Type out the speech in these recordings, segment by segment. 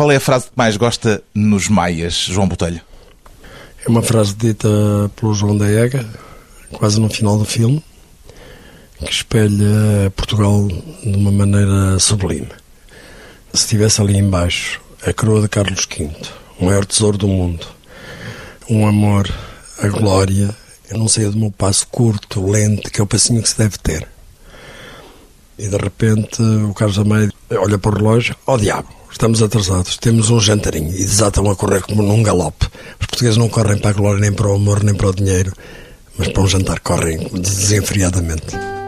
Qual é a frase que mais gosta nos Maias, João Botelho? É uma frase dita pelo João da Ega, quase no final do filme, que espelha Portugal de uma maneira sublime. Se estivesse ali embaixo a coroa de Carlos V, o maior tesouro do mundo, um amor, a glória, eu não sei do meu passo curto, lento, que é o passinho que se deve ter. E de repente o Carlos Amado olha para o relógio, ó oh, diabo, estamos atrasados, temos um jantarinho e desatam a correr como num galope. Os portugueses não correm para a glória, nem para o amor, nem para o dinheiro, mas para um jantar correm desenfreadamente.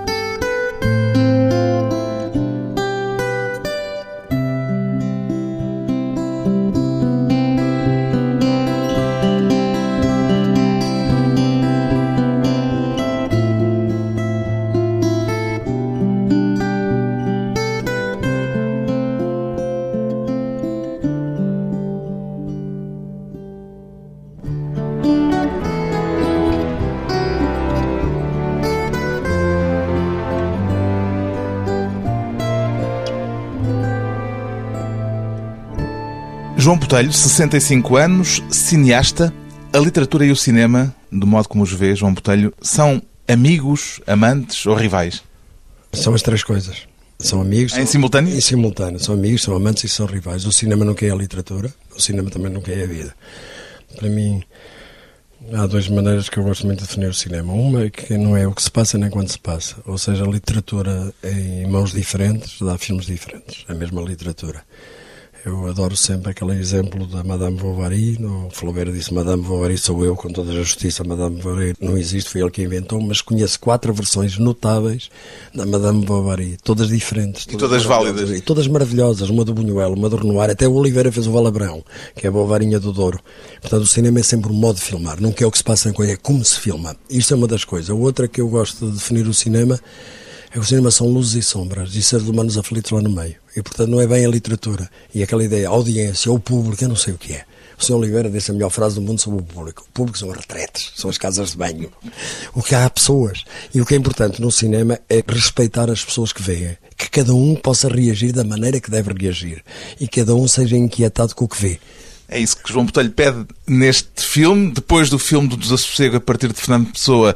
João Botelho, 65 anos, cineasta. A literatura e o cinema, do modo como os vê, João Botelho, são amigos, amantes ou rivais? São as três coisas. São amigos. Em são, simultâneo? Em simultâneo. São amigos, são amantes e são rivais. O cinema nunca é a literatura, o cinema também nunca é a vida. Para mim, há duas maneiras que eu gosto muito de definir o cinema. Uma é que não é o que se passa nem quando se passa. Ou seja, a literatura em mãos diferentes dá filmes diferentes. A mesma literatura. Eu adoro sempre aquele exemplo da Madame Bovary. No Flaubert disse: Madame Bovary sou eu, com toda a justiça. Madame Bovary não existe, foi ele que inventou, mas conheço quatro versões notáveis da Madame Bovary, todas diferentes. Todas e todas válidas. E todas maravilhosas. Uma do Buñuel, uma do Renoir. Até o Oliveira fez o Valabrão, que é a Bovarinha do Douro. Portanto, o cinema é sempre um modo de filmar. Nunca é o que se passa em coisa, é como se filma. Isto é uma das coisas. A outra que eu gosto de definir o cinema é o cinema são luzes e sombras e seres humanos aflitos lá no meio. E, portanto, não é bem a literatura. E aquela ideia, a audiência, ou o público, eu não sei o que é. O Sr. Oliveira disse a melhor frase do mundo sobre o público. O público são as retretes, são as casas de banho. O que há pessoas. E o que é importante no cinema é respeitar as pessoas que veem. Que cada um possa reagir da maneira que deve reagir. E cada um seja inquietado com o que vê. É isso que João Botelho pede neste filme. Depois do filme do Desassossego, a partir de Fernando Pessoa,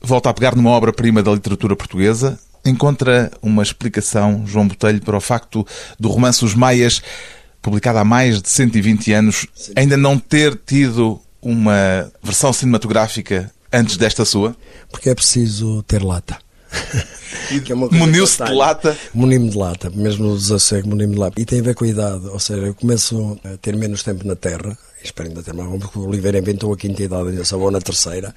volta a pegar numa obra-prima da literatura portuguesa, encontra uma explicação, João Botelho, para o facto do romance Os Maias, publicado há mais de 120 anos, ainda não ter tido uma versão cinematográfica antes desta sua? Porque é preciso ter lata. é Muniu-se de lata? Munimo de lata, mesmo no desassossego, munimo de lata. E tem a ver com a idade, ou seja, eu começo a ter menos tempo na Terra, espero ainda ter mais um, porque o Oliveira inventou a quinta idade eu só vou na terceira,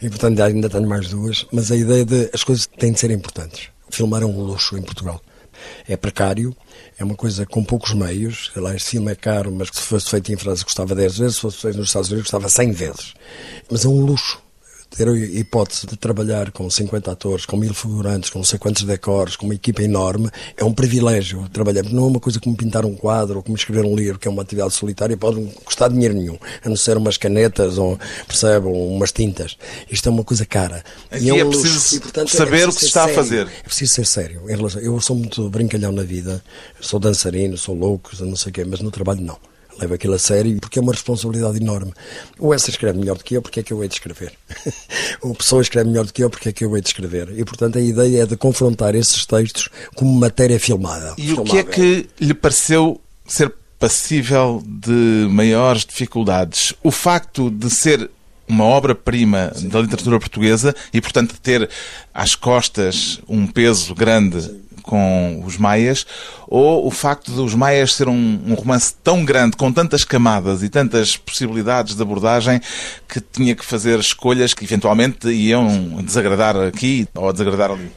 e portanto ainda tenho mais duas, mas a ideia de as coisas têm de ser importantes. Filmar é um luxo em Portugal. É precário, é uma coisa com poucos meios. Lá, este filme é caro, mas se fosse feito em França custava 10 vezes, se fosse feito nos Estados Unidos custava 100 vezes. Mas é um luxo ter a hipótese de trabalhar com 50 atores, com mil figurantes, com não sei quantos decors, com uma equipa enorme, é um privilégio trabalhar. Não é uma coisa como pintar um quadro ou como escrever um livro, que é uma atividade solitária, pode não custar dinheiro nenhum, a não ser umas canetas ou, percebe, umas tintas. Isto é uma coisa cara. Aqui e é, é preciso e, portanto, é saber é o que se está sério. a fazer. É preciso ser sério. Eu sou muito brincalhão na vida, sou dançarino, sou louco, não sei o quê, mas no trabalho não levo aquilo a sério porque é uma responsabilidade enorme. O essa escreve melhor do que eu, porque é que eu hei de escrever? o Pessoa escreve melhor do que eu, porque é que eu hei de escrever? E, portanto, a ideia é de confrontar esses textos como matéria filmada. E o que é que lhe pareceu ser passível de maiores dificuldades? O facto de ser uma obra-prima da literatura portuguesa e, portanto, ter às costas um peso grande com os Maias, ou o facto de os Maias ser um, um, romance tão grande, com tantas camadas e tantas possibilidades de abordagem, que tinha que fazer escolhas que eventualmente iam desagradar aqui ou desagradar ali?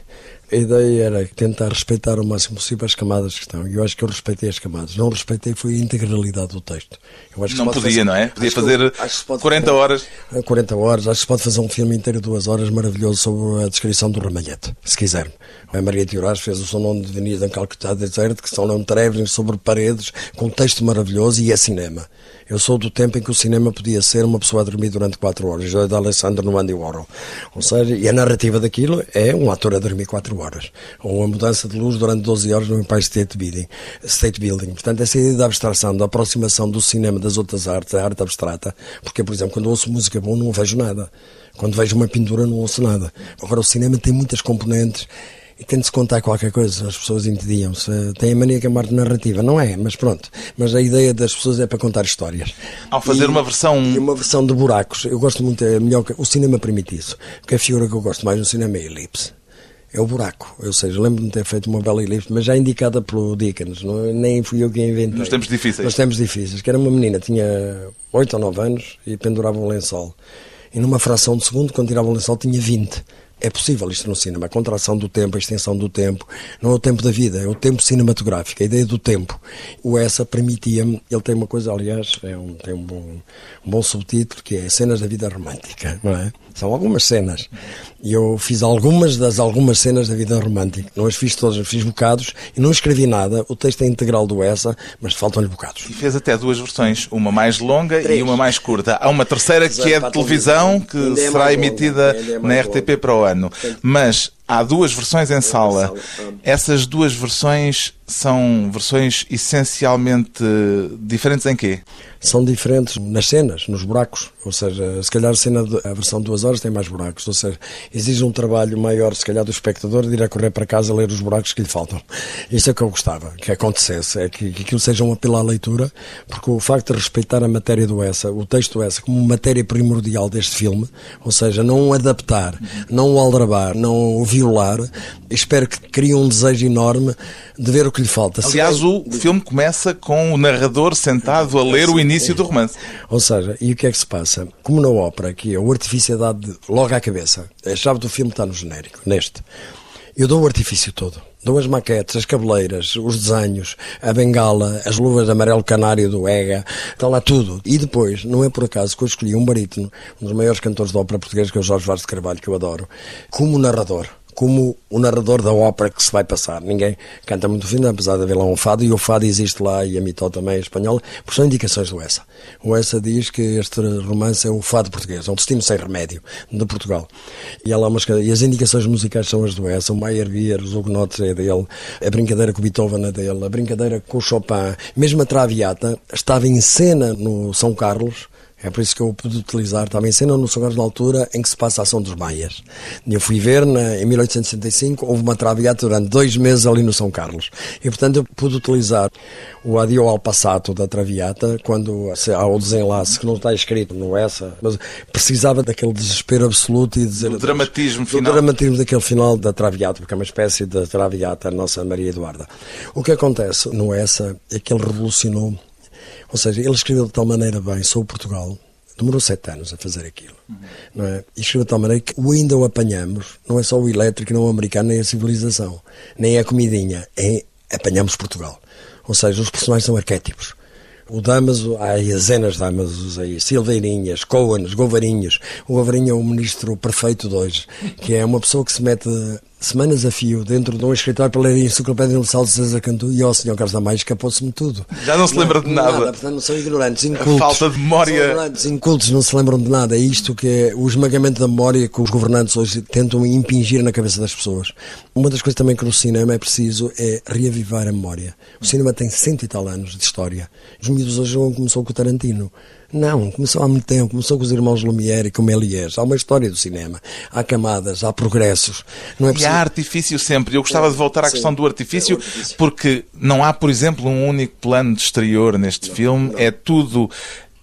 A ideia era tentar respeitar o máximo possível as camadas que estão. E eu acho que eu respeitei as camadas. Não respeitei foi a integralidade do texto. não podia, fazer, não é? Podia fazer 40 horas. 40 horas. Acho que se pode fazer um filme inteiro, duas horas, maravilhoso, sobre a descrição do Ramalhete, se quiser. A Margarida Horaz fez o São Nome de Avenida em Calcutá Deserto, que são Leão Treves sobre paredes, com um texto maravilhoso e é cinema. Eu sou do tempo em que o cinema podia ser uma pessoa a dormir durante quatro horas, já de Alessandro no Andy Warhol. Ou seja, e a narrativa daquilo é um ator a dormir quatro 24 horas, ou uma mudança de luz durante 12 horas no Empire State Building. State Building. Portanto, essa ideia da abstração, da aproximação do cinema das outras artes, da arte abstrata, porque, por exemplo, quando ouço música bom não vejo nada. Quando vejo uma pintura não ouço nada. Agora, o cinema tem muitas componentes de se contar qualquer coisa, as pessoas entendiam-se. Tem a mania que é uma arte narrativa, não é? Mas pronto. Mas a ideia das pessoas é para contar histórias. Ao fazer e, uma versão. Uma versão de buracos. Eu gosto muito, é melhor que. O cinema permite isso. Porque a figura que eu gosto mais no cinema é a elipse. É o buraco. Ou seja, lembro-me de ter feito uma bela elipse, mas já indicada pelo Dickens. Não, nem fui eu quem inventei. Nos tempos difíceis. Nos tempos difíceis. Que era uma menina, tinha 8 ou 9 anos e pendurava um lençol. E numa fração de segundo, quando tirava o lençol, tinha 20. É possível isto no cinema, a contração do tempo, a extensão do tempo, não é o tempo da vida, é o tempo cinematográfico, a ideia do tempo. O essa permitia-me, ele tem uma coisa, aliás, é um, tem um bom, um bom subtítulo, que é Cenas da Vida Romântica, não é? São algumas cenas. E eu fiz algumas das algumas cenas da vida romântica. Não as fiz todas, fiz bocados e não escrevi nada. O texto é integral do essa, mas faltam-lhe bocados. E fez até duas versões, uma mais longa Três. e uma mais curta. Há uma terceira que é de televisão, que é será emitida é na RTP para o ano. Mas há duas versões em sala. Essas duas versões são versões essencialmente diferentes em quê? São diferentes nas cenas, nos buracos. Ou seja, se calhar a, cena de, a versão de duas horas tem mais buracos. Ou seja, exige um trabalho maior, se calhar, do espectador de ir a correr para casa a ler os buracos que lhe faltam. Isso é que eu gostava que acontecesse, é que, que aquilo seja um apelo à leitura, porque o facto de respeitar a matéria do essa, o texto essa, como matéria primordial deste filme, ou seja, não o adaptar, não o aldrabar, não o violar, espero que crie um desejo enorme de ver o que lhe falta. Aliás, o filme começa com o narrador sentado a ler o início do romance. Ou seja, e o que é que se passa? Como na ópera, que o é dado logo à cabeça. A chave do filme está no genérico, neste. Eu dou o artifício todo. Dou as maquetes, as cabeleiras, os desenhos, a bengala, as luvas de amarelo canário do EGA, está lá tudo. E depois, não é por acaso que eu escolhi um barítono, um dos maiores cantores de ópera portuguesa, que é o Jorge Vaz de Carvalho, que eu adoro, como narrador como o narrador da ópera que se vai passar. Ninguém canta muito fino, apesar de haver lá um fado, e o fado existe lá, e a mitó também é espanhola, porque são indicações do Essa. O Essa diz que este romance é o fado português, é um destino sem remédio, de Portugal. E, ela, e as indicações musicais são as do Essa, o Meyerbeer, os Huguenots é dele, a brincadeira com o Beethoven é dele, a brincadeira com o Chopin, mesmo a Traviata, estava em cena no São Carlos, é por isso que eu pude utilizar também cena no São Carlos na altura em que se passa a ação dos Maias. Eu fui ver, em 1865, houve uma traviata durante dois meses ali no São Carlos. E, portanto, eu pude utilizar o adio ao passato da traviata quando há o desenlace que não está escrito no essa, mas precisava daquele desespero absoluto e dizer... O dramatismo final. O dramatismo daquele final da traviata, porque é uma espécie de traviata, a nossa Maria Eduarda. O que acontece no essa é que ele revolucionou ou seja, ele escreveu de tal maneira bem sobre Portugal, demorou sete anos a fazer aquilo, uhum. não é? E escreveu de tal maneira que o ainda o apanhamos, não é só o elétrico, não o americano, nem a civilização, nem a comidinha, é apanhamos Portugal. Ou seja, os personagens são arquétipos. O Damaso, há dezenas de Damasos aí, Silveirinhas, Coanes, Govarinhos. O Govarinho é o ministro perfeito de hoje, que é uma pessoa que se mete semanas a fio dentro de um escritório para ler a Enciclopédia Universal de César Cantu e, ó, Sr. Carlos da Maia, escapou-se-me tudo. Já não se lembra de nada. nada. Portanto, não são ignorantes, incultos. A falta de memória. São ignorantes, incultos, não se lembram de nada. É isto que é o esmagamento da memória que os governantes hoje tentam impingir na cabeça das pessoas. Uma das coisas também que no cinema é preciso é reavivar a memória. O cinema tem cento e tal anos de história. Os miúdos hoje começou com o Tarantino. Não, começou há muito tempo, começou com os irmãos Lumière e com Méliès. Há uma história do cinema, há camadas, há progressos. Não é e há artifício sempre. Eu gostava de voltar à Sim, questão do artifício, é artifício, porque não há, por exemplo, um único plano de exterior neste não, filme, não. é tudo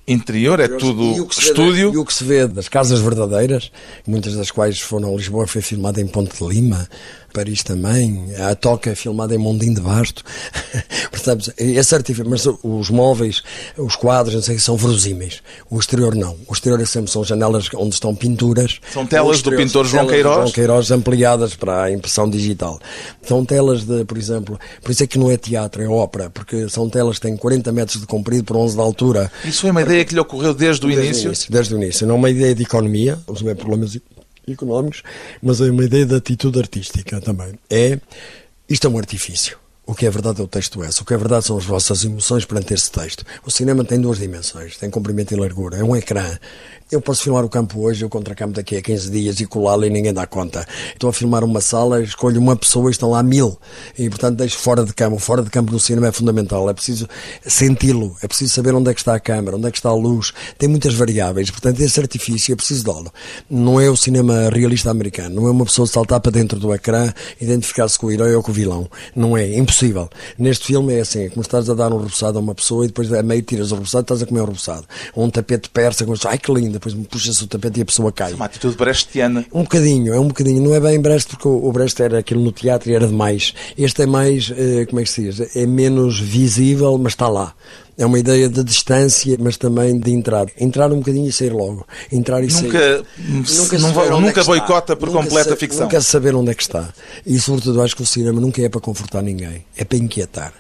interior, é tudo estúdio. e o que se vê das casas verdadeiras, muitas das quais foram Lisboa, foi filmada em Ponte de Lima, Paris também, a Toca é filmada em Mondim de Basto. Portanto, esse artifício, mas os móveis, os quadros, não sei, são verosímeis. O exterior não. O exterior é sempre são janelas onde estão pinturas. São telas do pintor João Queiroz. João Queiroz ampliadas para a impressão digital. São telas de, por exemplo, por isso é que não é teatro, é ópera, porque são telas que têm 40 metros de comprido por 11 de altura. Isso foi uma ideia que lhe ocorreu desde o desde início? O início desde o início. Não é uma ideia de economia, os meus problemas económicos, mas é uma ideia de atitude artística também. É, isto é um artifício. O que é verdade é o texto S. O que é verdade são as vossas emoções perante esse texto. O cinema tem duas dimensões. Tem comprimento e largura. É um ecrã. Eu posso filmar o campo hoje, eu contra campo daqui a 15 dias e colá-lo e ninguém dá conta. Estou a filmar uma sala, escolho uma pessoa e estão lá mil. E, portanto, deixo fora de campo. Fora de campo no cinema é fundamental. É preciso senti-lo. É preciso saber onde é que está a câmara, onde é que está a luz. Tem muitas variáveis. Portanto, esse artifício é preciso dá-lo. Não é o cinema realista americano. Não é uma pessoa saltar para dentro do ecrã, identificar-se com o herói ou com o vilão. Não é. Impossível. Neste filme é assim. É como estás a dar um rebuçado a uma pessoa e depois a meio tiras o rebuçado e estás a comer o rebuçado. Um tapete persa, como ai que lindo depois puxa-se o tapete e a pessoa cai. É uma atitude brechtiana. Um bocadinho, é um bocadinho. Não é bem Brecht, porque o, Brecht era aquilo no teatro e era demais. Este é mais, eh, como é que se diz? É menos visível, mas está lá. É uma ideia de distância, mas também de entrar. Entrar um bocadinho e sair logo. Entrar e nunca, sair. Nunca, não, nunca é boicota por nunca completa a ficção. Nunca saber onde é que está. E, sobretudo, acho que o cinema nunca é para confortar ninguém. É para inquietar.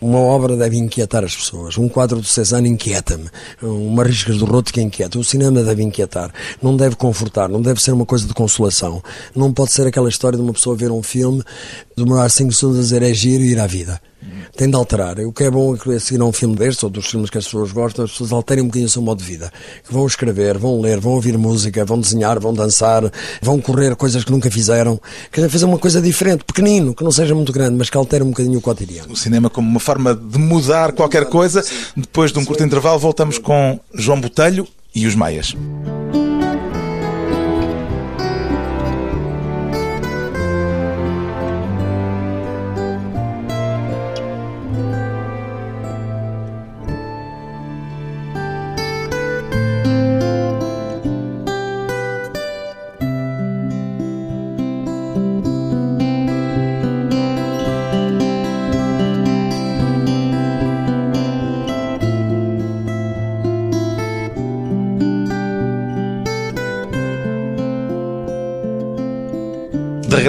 Uma obra deve inquietar as pessoas. Um quadro do Cézanne inquieta-me. Uma riscas do Roto que inquieta. O cinema deve inquietar. Não deve confortar. Não deve ser uma coisa de consolação. Não pode ser aquela história de uma pessoa ver um filme, demorar 5 segundos a dizer é giro e ir à vida tem de alterar. O que é bom é que a seguir a um filme destes, ou dos filmes que as pessoas gostam, as pessoas alterem um bocadinho o seu modo de vida. Que vão escrever, vão ler, vão ouvir música, vão desenhar, vão dançar, vão correr coisas que nunca fizeram. Querem fazer uma coisa diferente, pequenino, que não seja muito grande, mas que altere um bocadinho o cotidiano. O cinema como uma forma de mudar qualquer coisa. Depois de um curto intervalo, voltamos com João Botelho e os Maias.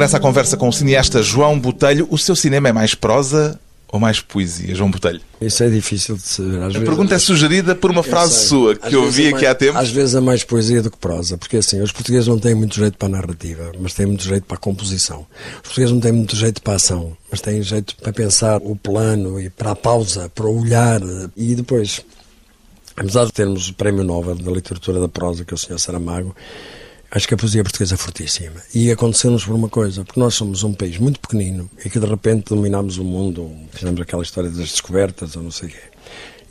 De regresso à conversa com o cineasta João Botelho, o seu cinema é mais prosa ou mais poesia, João Botelho? Isso é difícil de saber. Às a vezes, pergunta é sugerida por uma frase sua que eu vi é aqui há tempo. Às vezes é mais poesia do que prosa, porque assim, os portugueses não têm muito jeito para a narrativa, mas têm muito jeito para a composição. Os portugueses não têm muito jeito para a ação, mas têm jeito para pensar o plano e para a pausa, para o olhar e depois. Apesar de termos o Prémio Nobel da Literatura da Prosa, que é o Sr. Saramago, Acho que a poesia portuguesa é fortíssima. E aconteceu-nos por uma coisa, porque nós somos um país muito pequenino e que de repente dominámos o mundo, fizemos aquela história das descobertas ou não sei o quê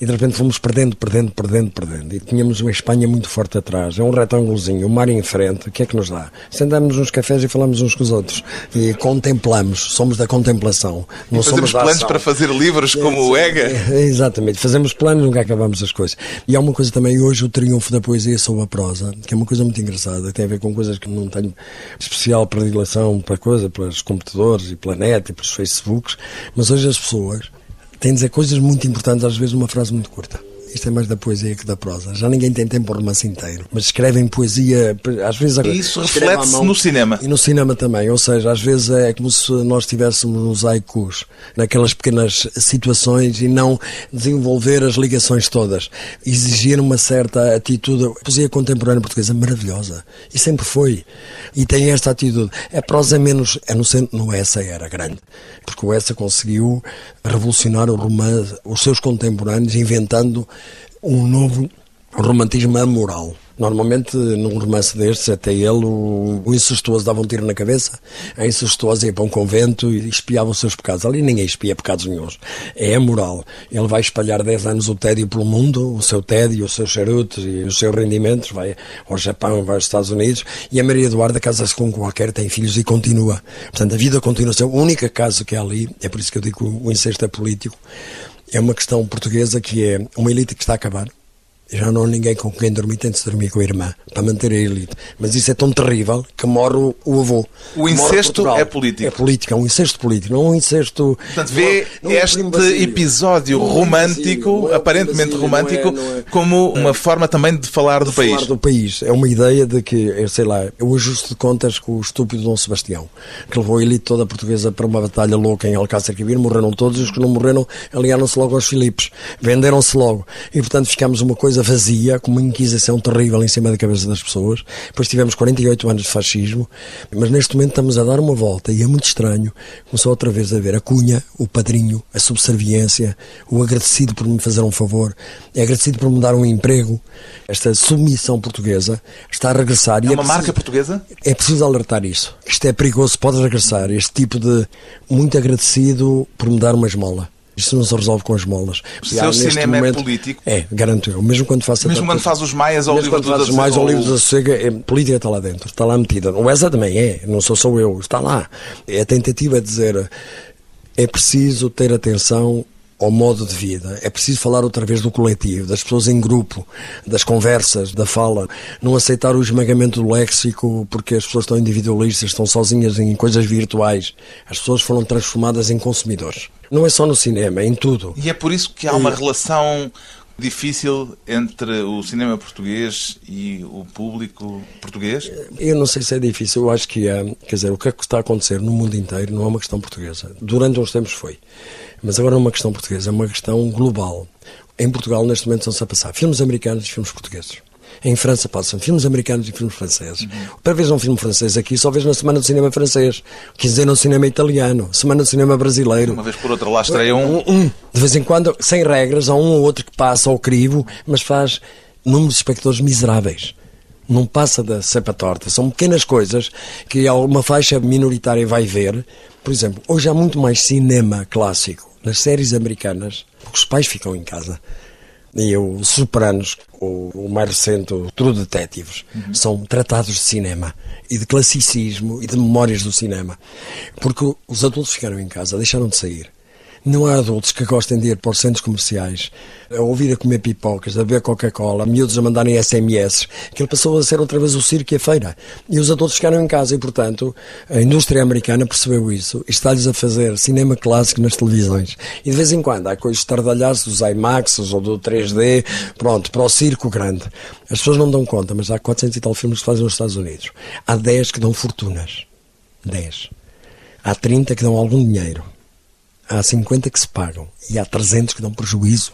e de repente fomos perdendo, perdendo, perdendo, perdendo. E tínhamos uma Espanha muito forte atrás, é um retângulozinho, o mar em frente, o que é que nos dá? Sentamos nos cafés e falamos uns com os outros e contemplamos, somos da contemplação. Não fazemos somos planos para fazer livros como é, o EGA? É, exatamente, fazemos planos, nunca acabamos as coisas. E há uma coisa também hoje, o triunfo da poesia sobre a prosa, que é uma coisa muito engraçada, que tem a ver com coisas que não tenho especial predileção para coisa, pelos computadores e pela net e pelos Facebooks, mas hoje as pessoas tem de dizer coisas muito importantes, às vezes uma frase muito curta. Isto é mais da poesia que da prosa. Já ninguém tem tempo para um romance inteiro. Mas escrevem poesia, às vezes... E isso reflete-se no cinema. E no cinema também. Ou seja, às vezes é como se nós estivéssemos nos haikus, naquelas pequenas situações e não desenvolver as ligações todas. Exigir uma certa atitude. A poesia contemporânea portuguesa é maravilhosa. E sempre foi. E tem esta atitude. A prosa é menos... É no, no Essa era grande. Porque o Essa conseguiu revolucionar o romance, os seus contemporâneos, inventando um novo romantismo amoral. Normalmente, num romance destes, até ele, o, o incestuoso dava um tiro na cabeça, a incestuosa ia para um convento e espiava os seus pecados. Ali ninguém espia pecados nenhums. É amoral. Ele vai espalhar 10 anos o tédio pelo mundo, o seu tédio, os seus charutos e os seus rendimentos, vai ao Japão, vai aos Estados Unidos, e a Maria Eduarda casa-se com qualquer, tem filhos e continua. Portanto, a vida continua. O único caso que há ali, é por isso que eu digo que o incesto é político, é uma questão portuguesa que é uma elite que está a acabar já não há ninguém com quem dormir, tem de se dormir com a irmã, para manter a elite. Mas isso é tão terrível que morre o, o avô. O incesto é político. É político, é um incesto político, não é um incesto... Portanto, vê não, não é este é episódio não romântico, é aparentemente romântico, é, como uma forma também de falar do de país. falar do país. É uma ideia de que, sei lá, é o ajuste de contas com o estúpido Dom Sebastião, que levou a elite toda portuguesa para uma batalha louca em Alcácer Quibir, morreram todos, e os que não morreram aliaram-se logo aos Filipes, venderam-se logo. E, portanto, ficámos uma coisa coisa vazia, com uma inquisição terrível em cima da cabeça das pessoas. Depois tivemos 48 anos de fascismo, mas neste momento estamos a dar uma volta e é muito estranho. Começou outra vez a ver a cunha, o padrinho, a subserviência, o agradecido por me fazer um favor, é agradecido por me dar um emprego. Esta submissão portuguesa está a regressar. É e uma marca portuguesa? É preciso alertar isso. Isto é perigoso, pode regressar. Este tipo de muito agradecido por me dar uma esmola. Isto não se resolve com as molas. O seu cinema momento, é político? É, garanto eu. Mesmo quando faço Mesmo quando faz os Maias ao livro do os Maias ao livro da Sossega, é, política está lá dentro, está lá metida. O ESA também é, não sou só eu, está lá. É a tentativa de dizer é preciso ter atenção ao modo de vida. É preciso falar outra vez do coletivo, das pessoas em grupo, das conversas, da fala. Não aceitar o esmagamento do léxico porque as pessoas estão individualistas, estão sozinhas em coisas virtuais. As pessoas foram transformadas em consumidores. Não é só no cinema, é em tudo. E é por isso que há uma relação difícil entre o cinema português e o público português? Eu não sei se é difícil, eu acho que é. Quer dizer, o que é que está a acontecer no mundo inteiro não é uma questão portuguesa. Durante uns tempos foi. Mas agora não é uma questão portuguesa, é uma questão global. Em Portugal, neste momento, estão-se a passar filmes americanos e filmes portugueses. Em França passam filmes americanos e filmes franceses. Uhum. Para ver um filme francês aqui, só vês na Semana do Cinema Francês. Quiser no cinema italiano, Semana do Cinema Brasileiro. Uma vez por outra, lá estreia um... um, um. De vez em quando, sem regras, há um ou outro que passa ao crivo, mas faz números de espectadores miseráveis não passa da cepa torta. São pequenas coisas que uma faixa minoritária vai ver. Por exemplo, hoje há muito mais cinema clássico nas séries americanas, porque os pais ficam em casa. E os Sopranos, o, o mais recente, o True Detectives, uhum. são tratados de cinema e de classicismo e de memórias do cinema. Porque os adultos ficaram em casa, deixaram de sair. Não há adultos que gostem de ir para os centros comerciais, a ouvir a comer pipocas, a beber Coca-Cola, miúdos a mandarem SMS. Aquilo passou a ser outra vez o circo e a feira. E os adultos ficaram em casa e, portanto, a indústria americana percebeu isso e está-lhes a fazer cinema clássico nas televisões. E de vez em quando há coisas estardalhadas dos IMAX ou do 3D, pronto, para o circo grande. As pessoas não dão conta, mas há 400 e tal filmes que fazem nos Estados Unidos. Há 10 que dão fortunas. 10. Há 30 que dão algum dinheiro há 50 que se pagam e há 300 que dão prejuízo.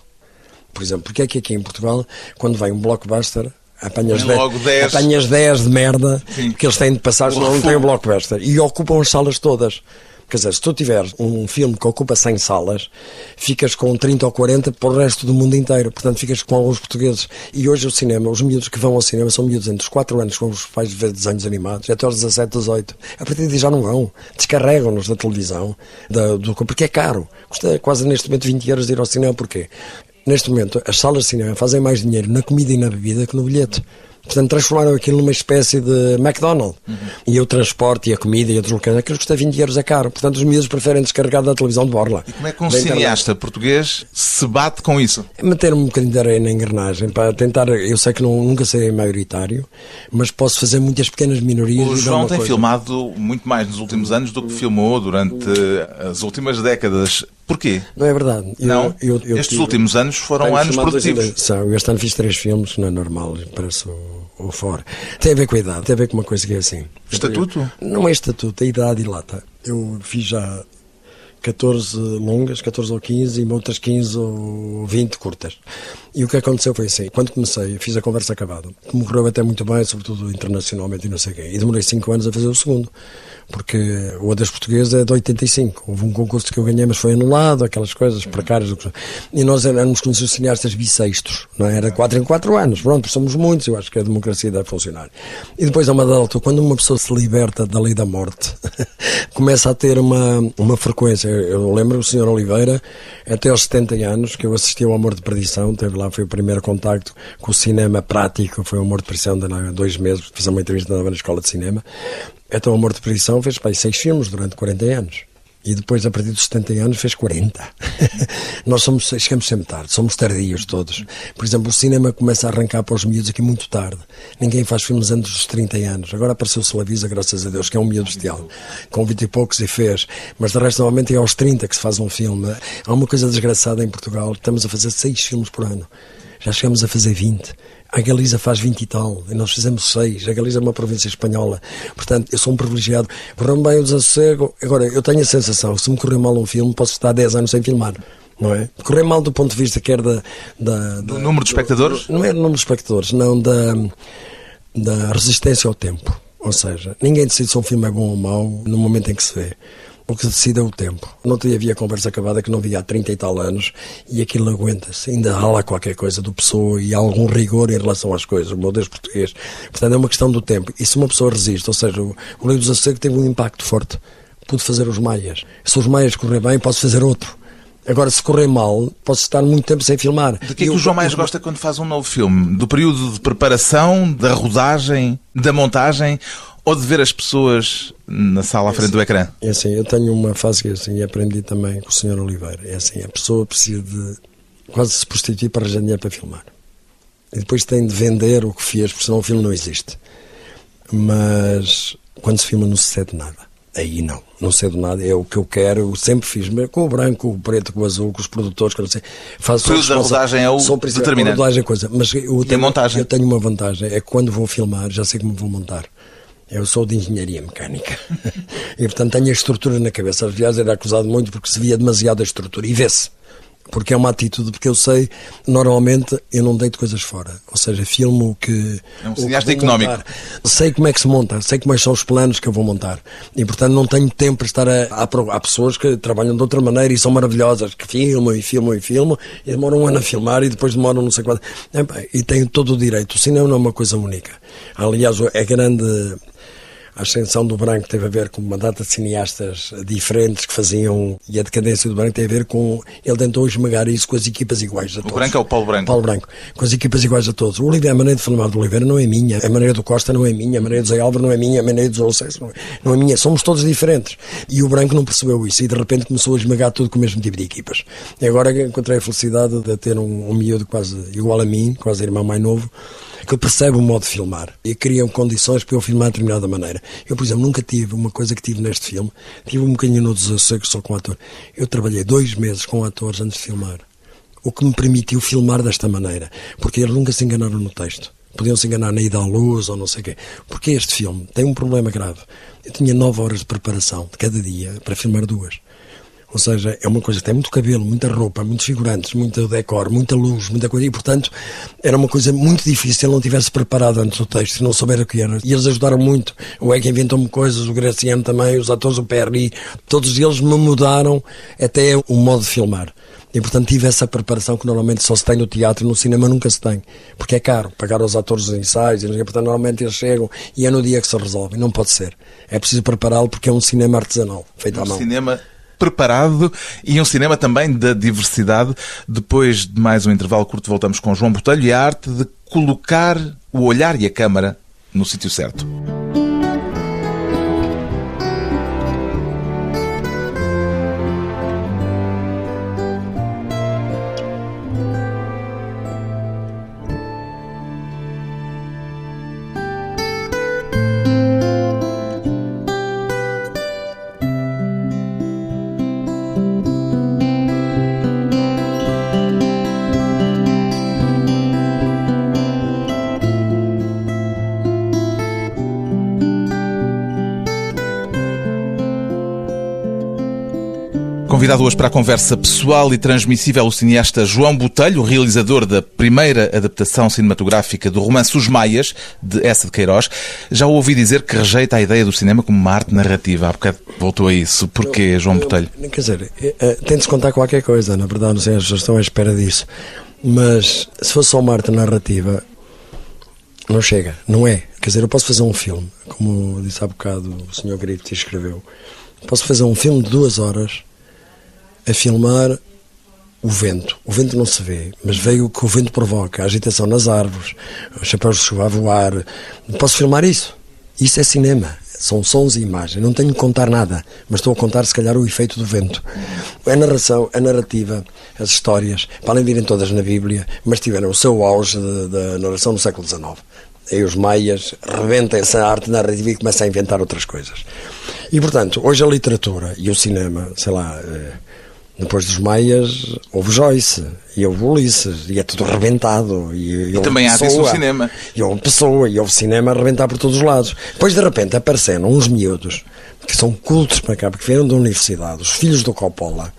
Por exemplo, porque é que aqui em Portugal, quando vem um blockbuster, apanhas 10, apanhas 10 de merda Sim. que eles têm de passar, senão não tem um blockbuster. E ocupam as salas todas. Quer dizer, se tu tiveres um filme que ocupa 100 salas, ficas com 30 ou 40 para o resto do mundo inteiro. Portanto, ficas com alguns portugueses. E hoje o cinema, os miúdos que vão ao cinema são miúdos entre os 4 anos com os pais ver desenhos animados, até aos 17, 18. A partir de já não vão. Descarregam-nos da televisão, da, do, porque é caro. Custa quase neste momento 20 euros de ir ao cinema. Porquê? Neste momento, as salas de cinema fazem mais dinheiro na comida e na bebida que no bilhete. Portanto, transformaram aquilo numa espécie de McDonald's. Uhum. E o transporte e a comida e a deslocamento, aquilo custa 20 euros a caro. Portanto, os miúdos preferem descarregar da televisão de borla. E como é que um cineasta português se bate com isso? É meter um bocadinho de areia na engrenagem para tentar. Eu sei que não, nunca serei maioritário, mas posso fazer muitas pequenas minorias. O João tem coisa. filmado muito mais nos últimos anos do que filmou durante as últimas décadas. Porquê? Não é verdade. Eu, não? Eu, eu, Estes últimos anos foram anos produtivos. São. Este ano fiz três filmes, não é normal, parece ou fora. Tem a ver com a idade, tem a ver com uma coisa que é assim. Estatuto? Não é estatuto, é idade dilata. Eu fiz já 14 longas, 14 ou 15, e outras 15 ou 20 curtas. E o que aconteceu foi assim, quando comecei, fiz a conversa acabada, que me correu até muito bem, sobretudo internacionalmente e não sei quem, e demorei 5 anos a fazer o segundo porque o Adeus Português é de 85. Houve um concurso que eu ganhei, mas foi anulado, aquelas coisas precárias. E nós éramos conhecidos cineastas bissextos, não é? Era 4 em 4 anos. Pronto, somos muitos, eu acho que a democracia deve funcionar. E depois, a uma altura, quando uma pessoa se liberta da lei da morte, começa a ter uma, uma frequência. Eu lembro o Sr. Oliveira, até aos 70 anos, que eu assisti ao Amor de Perdição, teve lá, foi o primeiro contacto com o cinema prático, foi o Amor de Perdição, de dois meses, fiz uma entrevista na Escola de Cinema. Então, Amor de Perdição fez pai, seis filmes durante 40 anos. E depois, a partir dos 70 anos, fez 40. Nós somos, chegamos sempre tarde, somos tardios todos. Por exemplo, o cinema começa a arrancar para os miúdos aqui muito tarde. Ninguém faz filmes antes dos 30 anos. Agora apareceu o Slavisa, graças a Deus, que é um miúdo bestial. Com 20 e poucos e fez. Mas de resto, normalmente é aos 30 que se faz um filme. Há uma coisa desgraçada em Portugal. Estamos a fazer seis filmes por ano. Já chegamos a fazer 20. A Galiza faz 20 e tal, e nós fizemos 6. A Galiza é uma província espanhola. Portanto, eu sou um privilegiado. Correu bem o desassossego. Agora, eu tenho a sensação, se me correr mal um filme, posso estar 10 anos sem filmar. não é? Correr mal do ponto de vista quer da... da do número de espectadores? Do, não é do número de espectadores, não da, da resistência ao tempo. Ou seja, ninguém decide se um filme é bom ou mau no momento em que se vê. O que decide é o tempo. Não havia conversa acabada que não via há 30 e tal anos e aquilo aguenta-se. Ainda há lá qualquer coisa do pessoa e há algum rigor em relação às coisas. O meu Deus português. Portanto, é uma questão do tempo. E se uma pessoa resiste, ou seja, o, o livro dos Sossego teve um impacto forte. Pude fazer os maias. Se os maias correr bem, posso fazer outro. Agora, se correr mal, posso estar muito tempo sem filmar. De que é que o João mais gosta quando faz um novo filme? Do período de preparação, da rodagem, da montagem ou de ver as pessoas na sala à frente do ecrã? É assim, eu tenho uma fase que é assim, aprendi também com o Sr. Oliveira. É assim, a pessoa precisa de quase se prostituir para arranjar dinheiro para filmar. E depois tem de vender o que fez, porque senão o filme não existe. Mas quando se filma não se cede nada. Aí não, não cedo nada, é o que eu quero, eu sempre fiz, com o branco, com o preto, com o azul, com os produtores, que não sei. Faço o da rodagem é o sou determinante. A rodagem é coisa, mas eu tenho, a montagem? eu tenho uma vantagem, é que quando vou filmar, já sei como vou montar. Eu sou de engenharia mecânica e, portanto, tenho a estrutura na cabeça. Aliás, era acusado muito porque se via demasiada estrutura e vê-se porque é uma atitude, porque eu sei, normalmente eu não deito coisas fora. Ou seja, filmo o que. É um cineasta económico. Montar. Sei como é que se monta, sei como é são os planos que eu vou montar. E portanto não tenho tempo para estar a. Há, há pessoas que trabalham de outra maneira e são maravilhosas, que filmam e filmam e filmam, e demoram um ano a filmar e depois demoram não sei quanto. E tenho todo o direito. O cinema não é uma coisa única. Aliás, é grande a ascensão do branco teve a ver com uma data de cineastas diferentes que faziam, e a decadência do branco tem a ver com. Ele tentou esmagar isso com as equipas iguais a todos. O branco é o Paulo Branco. Paulo Branco, com as equipas iguais a todos. O Oliveira, a maneira de filmar do Oliveira não é minha, a maneira do Costa não é minha, a maneira do Zé Álvaro não é minha, a maneira do Zé não, é, não é minha. Somos todos diferentes. E o branco não percebeu isso e de repente começou a esmagar tudo com o mesmo tipo de equipas. E agora encontrei a felicidade de ter um, um miúdo quase igual a mim, quase irmão mais novo que percebe o modo de filmar e criam condições para eu filmar de determinada maneira. Eu, por exemplo, nunca tive uma coisa que tive neste filme, tive um bocadinho no desassossego só com ator. Eu trabalhei dois meses com atores antes de filmar, o que me permitiu filmar desta maneira, porque eles nunca se enganaram no texto. Podiam se enganar na ida à luz ou não sei o quê. Porque este filme tem um problema grave. Eu tinha nove horas de preparação de cada dia para filmar duas. Ou seja, é uma coisa que tem muito cabelo, muita roupa, muitos figurantes, muito decor, muita luz, muita coisa. E, portanto, era uma coisa muito difícil se ele não tivesse preparado antes o texto, se não souber o que era. E eles ajudaram muito. O Eck inventou-me coisas, o Graciano também, os atores, o Perry, todos eles me mudaram até o modo de filmar. E, portanto, tive essa preparação que normalmente só se tem no teatro e no cinema nunca se tem. Porque é caro pagar aos atores os ensaios, e, portanto, normalmente eles chegam e é no dia que se resolve. Não pode ser. É preciso prepará-lo porque é um cinema artesanal, feito um à mão. Cinema preparado e um cinema também da diversidade. Depois de mais um intervalo curto, voltamos com João Botelho e a arte de colocar o olhar e a câmara no sítio certo. Convidado hoje para a conversa pessoal e transmissível o cineasta João Botelho, realizador da primeira adaptação cinematográfica do romance Os Maias, de Essa de Queiroz. Já ouvi dizer que rejeita a ideia do cinema como uma arte narrativa. Há bocado voltou a isso. Porquê, João Botelho? Quer dizer, eh, eh, tem-se contar qualquer coisa. Na verdade, não sei, estão à espera disso. Mas se fosse só uma arte narrativa, não chega. Não é. Quer dizer, eu posso fazer um filme, como disse há bocado o Sr. Grito escreveu. Posso fazer um filme de duas horas a filmar o vento. O vento não se vê, mas veio o que o vento provoca, a agitação nas árvores, os chapéus de chuva a voar. Posso filmar isso? Isso é cinema. São sons e imagens. Não tenho que contar nada, mas estou a contar, se calhar, o efeito do vento. A narração, a narrativa, as histórias, para além de irem todas na Bíblia, mas tiveram o seu auge da narração no século XIX. Aí os maias rebentam essa arte narrativa e começam a inventar outras coisas. E, portanto, hoje a literatura e o cinema, sei lá, eh, depois dos Maias houve Joyce e houve Ulisses e é tudo rebentado. E, e, e também há isso no cinema. E houve pessoa e houve cinema a rebentar por todos os lados. Depois de repente apareceram uns miúdos que são cultos para cá, porque vieram da universidade, os filhos do Coppola,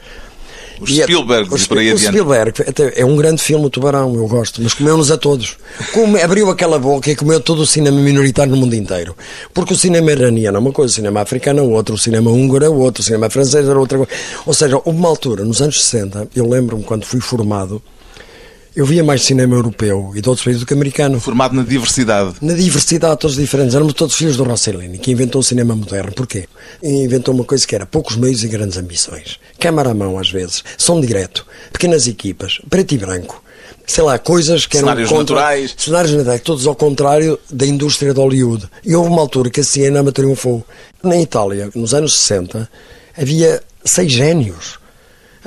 Os Spielberg, o, por aí o. Spielberg é um grande filme, o Tubarão, eu gosto, mas comeu-nos a todos. Como, abriu aquela boca e comeu todo o cinema minoritário no mundo inteiro. Porque o cinema iraniano é uma coisa, o cinema africano é outra, o cinema húngaro é outro, o cinema francês era outra coisa. Ou seja, houve uma altura, nos anos 60, eu lembro-me quando fui formado, eu via mais cinema europeu e de outros países do que americano. Formado na diversidade. Na diversidade, todos diferentes. Éramos todos filhos do Rossellini, que inventou o cinema moderno. Porquê? Inventou uma coisa que era poucos meios e grandes ambições. Câmara à mão, às vezes. Som direto. Pequenas equipas. Preto e branco. Sei lá, coisas que cenários eram... Contra... naturais. Cenários naturais. Todos ao contrário da indústria de Hollywood. E houve uma altura que a cinema triunfou. Na Itália, nos anos 60, havia seis génios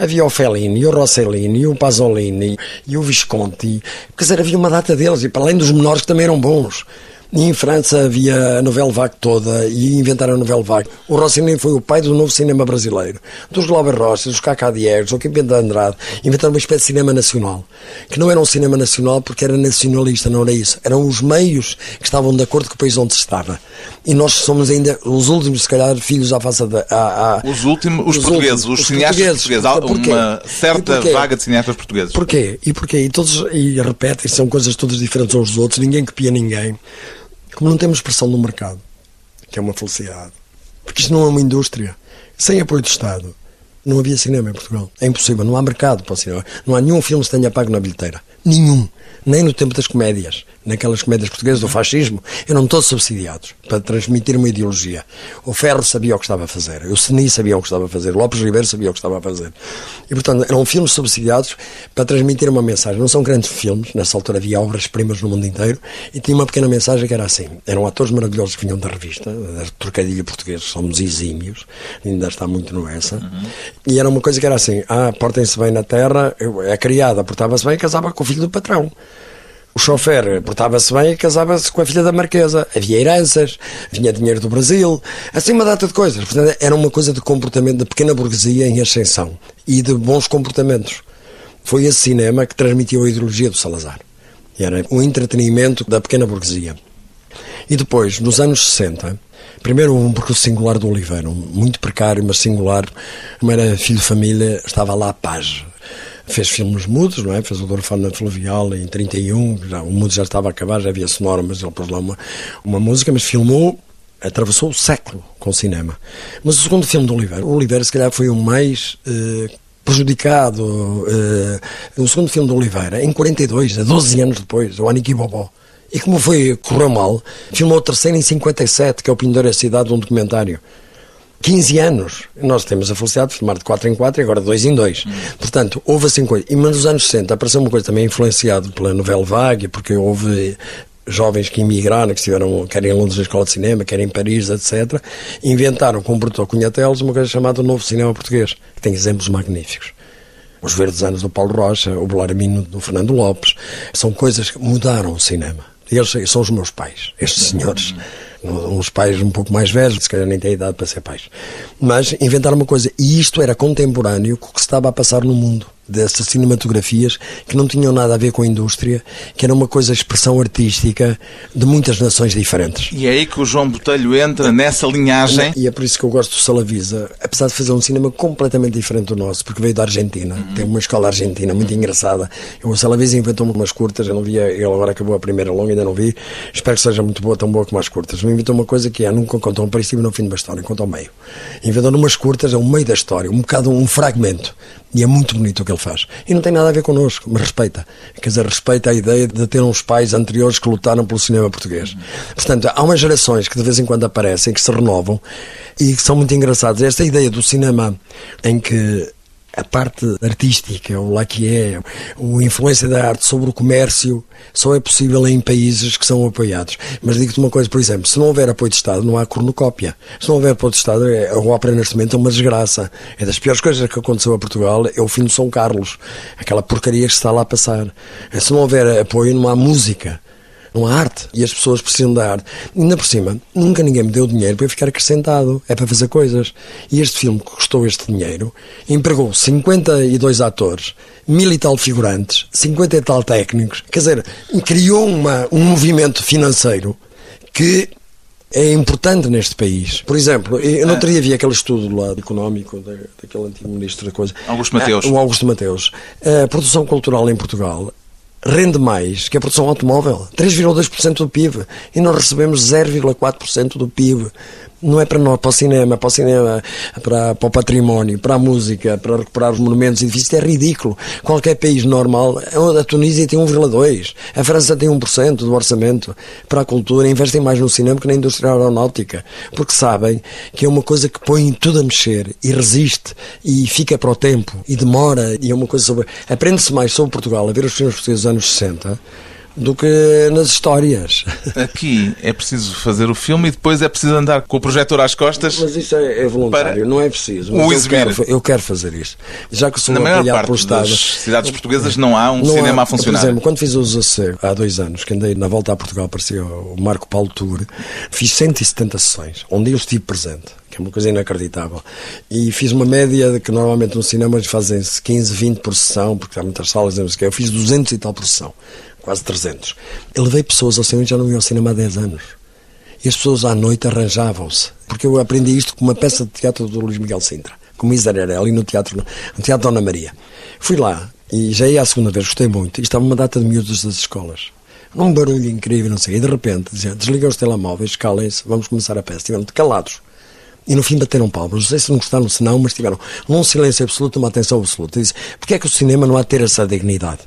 Havia o Fellini, o Rossellini, o Pasolini e o Visconti. Quer dizer, havia uma data deles, e para além dos menores que também eram bons. E em França havia a Nouvelle Vague toda e inventaram a Nouvelle Vague. O Rossellini foi o pai do novo cinema brasileiro. Dos Glauber Rocha, dos Cacá Diegues, do Kim de Andrade. Inventaram uma espécie de cinema nacional. Que não era um cinema nacional porque era nacionalista, não era isso. Eram os meios que estavam de acordo com o país onde se estava. E nós somos ainda os últimos, se calhar, filhos à face da... À, à, os últimos, os, os portugueses, últimos, os, cineastas portugueses. Há uma certa vaga de cineastas portugueses. Porquê? E porquê? E todos, e repetem, são coisas todas diferentes uns dos outros, ninguém copia ninguém. Como não temos pressão no mercado, que é uma felicidade, porque isto não é uma indústria, sem apoio do Estado, não havia cinema em Portugal. É impossível, não há mercado para o cinema. Não há nenhum filme que tenha pago na bilheteira. Nenhum. Nem no tempo das comédias naquelas comédias portuguesas do fascismo, eram todos subsidiados para transmitir uma ideologia. O Ferro sabia o que estava a fazer, o Seni sabia o que estava a fazer, o Lopes Ribeiro sabia o que estava a fazer. E, portanto, eram filmes subsidiados para transmitir uma mensagem. Não são grandes filmes, nessa altura havia obras-primas no mundo inteiro, e tinha uma pequena mensagem que era assim. Eram atores maravilhosos que vinham da revista, da trocadilho português, somos exímios, ainda está muito no essa, uhum. e era uma coisa que era assim, ah, portem-se bem na terra, a criada portava-se bem e casava com o filho do patrão. O chofer portava-se bem e casava-se com a filha da Marquesa. Havia heranças, vinha dinheiro do Brasil, assim uma data de coisas. Portanto, era uma coisa de comportamento de pequena burguesia em ascensão e de bons comportamentos. Foi esse cinema que transmitiu a ideologia do Salazar. Era um entretenimento da pequena burguesia. E depois, nos anos 60, primeiro um percurso singular do Oliveira, muito precário, mas singular. Como era filho de família, estava lá a paz fez filmes mudos, não é? Fez o Dorfana Fluvial em 31, já, o mudo já estava a acabar, já havia sonora, mas ele pôs lá uma, uma música, mas filmou, atravessou o século com o cinema. Mas o segundo filme do Oliveira, o Oliveira se calhar foi o mais eh, prejudicado, eh, o segundo filme do Oliveira, em 42, 12 anos depois, o Aniki Bobó. E como foi, correu mal, filmou o terceiro em 57, que é o Pintor da Cidade, um documentário. 15 anos. Nós temos a felicidade de filmar de 4 em 4 e agora de 2 em 2. Hum. Portanto, houve assim coisa. E nos anos 60 apareceu uma coisa também influenciado pela novela Vague, porque houve jovens que imigraram, que estiveram quer em Londres na Escola de Cinema, quer em Paris, etc., inventaram com o Bruto Cunhateles uma coisa chamada Novo Cinema Português, que tem exemplos magníficos. Os Verdes Anos do Paulo Rocha, o Belarmino do Fernando Lopes, são coisas que mudaram o cinema. Eles são os meus pais, estes senhores. Uns pais um pouco mais velhos, se calhar nem têm idade para ser pais. Mas inventaram uma coisa, e isto era contemporâneo com o que se estava a passar no mundo dessas cinematografias que não tinham nada a ver com a indústria, que era uma coisa, expressão artística de muitas nações diferentes. E é aí que o João Botelho entra nessa linhagem. E é por isso que eu gosto do Salavisa, apesar de fazer um cinema completamente diferente do nosso, porque veio da Argentina, uhum. tem uma escola argentina muito engraçada. O Salavisa inventou umas curtas, eu não vi, ele agora acabou a primeira longa, ainda não vi, espero que seja muito boa, tão boa como as curtas. Me inventou uma coisa que é, nunca contou um princípio no fim de uma história, conta ao meio. Inventou umas curtas, é o meio da história, um bocado um fragmento. E é muito bonito o que ele faz. E não tem nada a ver connosco, mas respeita. Quer dizer, respeita a ideia de ter uns pais anteriores que lutaram pelo cinema português. Portanto, há umas gerações que de vez em quando aparecem, que se renovam e que são muito engraçadas. Esta ideia do cinema em que a parte artística, o lá que é, a influência da arte sobre o comércio, só é possível em países que são apoiados. Mas digo-te uma coisa, por exemplo, se não houver apoio de Estado, não há cornucópia. Se não houver apoio de Estado, é, a ópera neste momento é uma desgraça. É das piores coisas que aconteceu a Portugal, é o fim do São Carlos. Aquela porcaria que está lá a passar. Se não houver apoio, não há música. Não há arte. E as pessoas precisam da arte. E ainda por cima, nunca ninguém me deu dinheiro para eu ficar acrescentado. É para fazer coisas. E este filme que custou este dinheiro empregou 52 atores, mil e tal figurantes, 50 e tal técnicos. Quer dizer, criou uma, um movimento financeiro que é importante neste país. Por exemplo, eu não teria vi aquele estudo lá económico da, daquele antigo ministro da coisa. Augusto Mateus. Ah, o Augusto Mateus. A produção cultural em Portugal rende mais que a produção automóvel. 3,2% do PIB. E nós recebemos 0,4% do PIB não é para nós, para o cinema, para o cinema, para, para o património, para a música, para recuperar os monumentos edifícios, é ridículo. Qualquer país normal, a Tunísia tem 1,2%, a França tem 1% do orçamento para a cultura, investem mais no cinema que na indústria aeronáutica, porque sabem que é uma coisa que põe tudo a mexer e resiste e fica para o tempo e demora e é uma coisa sobre... Aprende-se mais sobre Portugal a ver os filmes portugueses dos anos 60 do que nas histórias. Aqui é preciso fazer o filme e depois é preciso andar com o projetor às costas. Mas isso é, é voluntário, não é preciso. o eu, quero, eu quero fazer isso. Já que sou Na maior parte pelo Estado. das cidades portuguesas não há um não cinema há, a funcionar. Por exemplo, quando fiz o Zassego, há dois anos, que andei na volta a Portugal, aparecia o Marco Paulo Tour, fiz 170 sessões, onde eu estive presente que é uma coisa inacreditável. E fiz uma média de que normalmente no cinema fazem-se 15, 20 por sessão, porque há muitas salas, não sei o. Eu fiz 200 e tal por sessão quase 300. Eu levei pessoas ao cinema e já não iam ao cinema há 10 anos. E as pessoas à noite arranjavam-se. Porque eu aprendi isto com uma peça de teatro do Luís Miguel Sintra, com o ali no teatro, no teatro Dona Maria. Fui lá e já ia a segunda vez, gostei muito. E estava uma data de miúdos das escolas. Um barulho incrível, não sei. E de repente, dizia, desliguem os telemóveis, calem-se, vamos começar a peça. Estivemos calados. E no fim bateram palmas. Não sei se não gostaram, se não, mas tiveram um silêncio absoluto, uma atenção absoluta. E disse, porque é que o cinema não há de ter essa dignidade?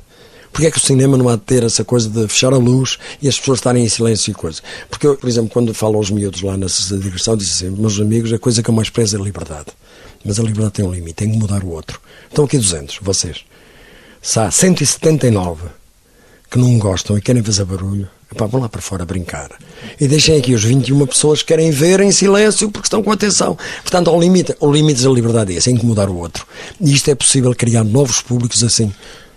Porque é que o cinema não há de ter essa coisa de fechar a luz e as pessoas estarem em silêncio e coisa? Porque eu, por exemplo, quando falo aos miúdos lá na sessão de digressão, disse assim, meus amigos, a coisa que eu mais prezo é a liberdade. Mas a liberdade tem um limite, tem que mudar o outro. Estão aqui 200, vocês. Se há 179 que não gostam e querem fazer barulho, epá, vão lá para fora brincar. E deixem aqui os 21 pessoas que querem ver em silêncio porque estão com atenção. Portanto, ao limite, o limite da liberdade é esse, mudar o outro. E isto é possível criar novos públicos assim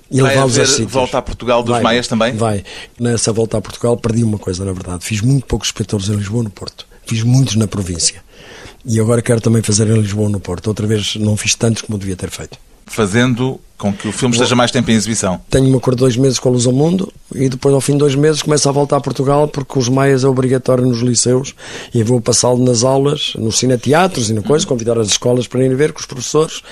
e vai haver volta a Portugal dos vai, Maias também? Vai. Nessa volta a Portugal perdi uma coisa, na verdade. Fiz muito poucos espectadores em Lisboa no Porto. Fiz muitos na província. E agora quero também fazer em Lisboa no Porto. Outra vez não fiz tantos como devia ter feito fazendo com que o filme esteja mais tempo em exibição. Tenho um acordo de dois meses com a Luz ao Mundo e depois, ao fim de dois meses, começo a voltar a Portugal porque os maias é obrigatório nos liceus e vou passá-lo nas aulas, nos cineteatros e no coisa, convidar as escolas para irem ver com os professores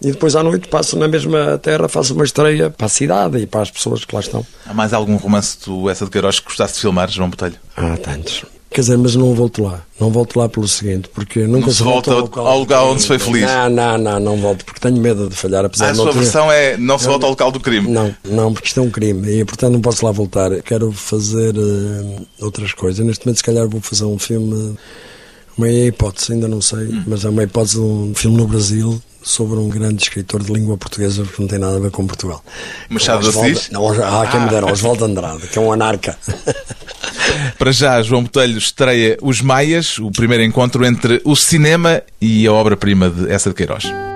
e depois à noite passo na mesma terra, faço uma estreia para a cidade e para as pessoas que lá estão. Há mais algum romance do Essa de Queiroz que gostasse de filmar, João Botelho? Há tantos. Quer dizer, mas não volto lá. Não volto lá pelo seguinte, porque nunca não se volta ao local, ao lugar onde se foi feliz. Não, não, não, não volto, porque tenho medo de falhar. Apesar ah, a sua ter... versão é não se volta ao local do crime? Não, não, porque isto é um crime e portanto não posso lá voltar. Quero fazer uh, outras coisas. Neste momento, se calhar, vou fazer um filme. Uma hipótese, ainda não sei, hum. mas é uma hipótese de um filme no Brasil sobre um grande escritor de língua portuguesa que não tem nada a ver com Portugal. Machado de Assis? Não, ah, quem me dera, Oswaldo Andrade, que é um anarca. Para já, João Botelho estreia Os Maias, o primeiro encontro entre o cinema e a obra-prima de Essa de Queiroz.